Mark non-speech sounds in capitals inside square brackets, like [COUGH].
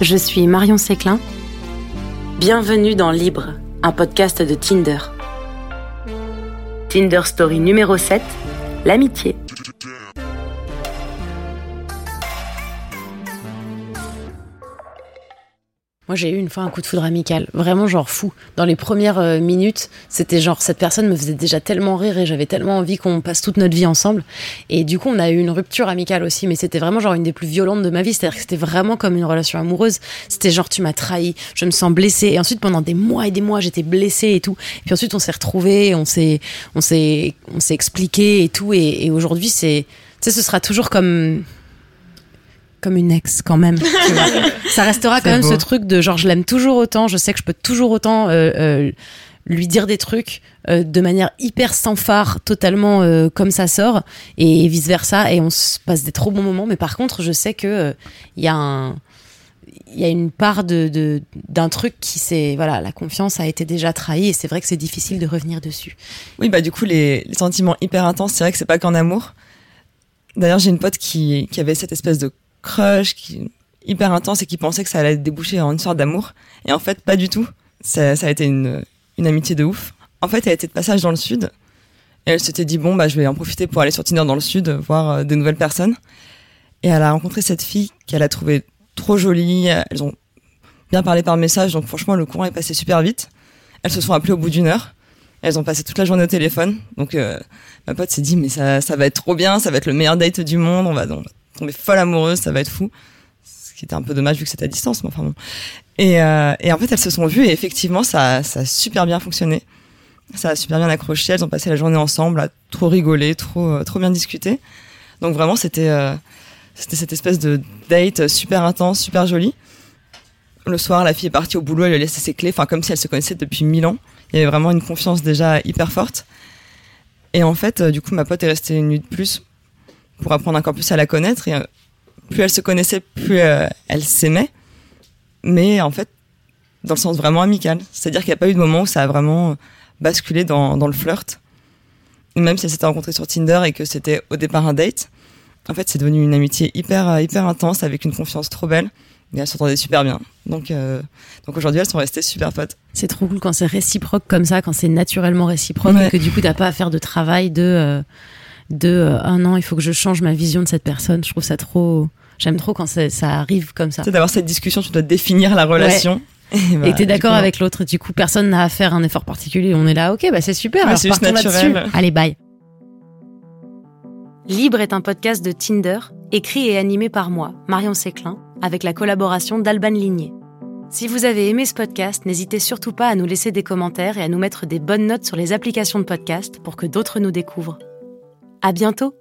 je suis Marion Séclin. Bienvenue dans Libre, un podcast de Tinder. Tinder Story numéro 7, l'amitié. Moi, j'ai eu une fois un coup de foudre amical, vraiment genre fou. Dans les premières euh, minutes, c'était genre cette personne me faisait déjà tellement rire et j'avais tellement envie qu'on passe toute notre vie ensemble. Et du coup, on a eu une rupture amicale aussi, mais c'était vraiment genre une des plus violentes de ma vie. C'est-à-dire que c'était vraiment comme une relation amoureuse. C'était genre tu m'as trahi, je me sens blessée. Et ensuite, pendant des mois et des mois, j'étais blessée et tout. Et puis ensuite, on s'est retrouvés, on s'est, on s'est, on s'est expliqué et tout. Et, et aujourd'hui, c'est, tu sais, ce sera toujours comme comme une ex quand même. [LAUGHS] ça restera quand même ce truc de genre je l'aime toujours autant, je sais que je peux toujours autant euh, euh, lui dire des trucs euh, de manière hyper sans phare, totalement comme ça sort, et vice versa, et on se passe des trop bons moments. Mais par contre, je sais que il y a un il y a une part de d'un truc qui c'est voilà la confiance a été déjà trahie et c'est vrai que c'est difficile de revenir dessus. Oui bah du coup les, les sentiments hyper intenses c'est vrai que c'est pas qu'en amour. D'ailleurs j'ai une pote qui qui avait cette espèce de crush qui hyper intense et qui pensait que ça allait déboucher en une sorte d'amour. Et en fait, pas du tout. Ça, ça a été une, une amitié de ouf. En fait, elle était de passage dans le sud. Et elle s'était dit, bon, bah, je vais en profiter pour aller sur dans le sud, voir euh, de nouvelles personnes. Et elle a rencontré cette fille qu'elle a trouvée trop jolie. Elles ont bien parlé par message, donc franchement, le courant est passé super vite. Elles se sont appelées au bout d'une heure. Elles ont passé toute la journée au téléphone. Donc, euh, ma pote s'est dit, mais ça, ça va être trop bien, ça va être le meilleur date du monde, on va, on tomber folle amoureuse, ça va être fou. Ce qui était un peu dommage vu que c'était à distance, mais enfin bon. Et, euh, en fait, elles se sont vues et effectivement, ça, ça a super bien fonctionné. Ça a super bien accroché. Elles ont passé la journée ensemble, à trop rigoler, trop, euh, trop bien discuter. Donc vraiment, c'était, euh, c'était cette espèce de date super intense, super jolie. Le soir, la fille est partie au boulot, elle lui a laissé ses clés, enfin comme si elle se connaissait depuis mille ans. Il y avait vraiment une confiance déjà hyper forte. Et en fait, du coup, ma pote est restée une nuit de plus pour apprendre encore plus à la connaître. Et euh, plus elle se connaissait, plus euh, elle s'aimait. Mais en fait, dans le sens vraiment amical. C'est-à-dire qu'il n'y a pas eu de moment où ça a vraiment euh, basculé dans, dans le flirt. Même si elle s'était rencontrée sur Tinder et que c'était au départ un date, en fait, c'est devenu une amitié hyper, hyper intense avec une confiance trop belle. Et elles s'entendaient super bien. Donc, donc aujourd'hui, elles sont restées super potes. C'est trop cool quand c'est réciproque comme ça, quand c'est naturellement réciproque et que du coup, t'as pas à faire de travail de de euh, un an, il faut que je change ma vision de cette personne. Je trouve ça trop. J'aime trop quand ça arrive comme ça. C'est d'avoir cette discussion, tu dois définir la relation. [LAUGHS] Et, bah, t'es d'accord avec l'autre. Du coup, personne n'a à faire un effort particulier. On est là, ok, bah c'est super. c'est juste naturel. Allez, bye. Libre est un podcast de Tinder, écrit et animé par moi, Marion Séclin, avec la collaboration d'Alban Ligné. Si vous avez aimé ce podcast, n'hésitez surtout pas à nous laisser des commentaires et à nous mettre des bonnes notes sur les applications de podcast pour que d'autres nous découvrent. À bientôt!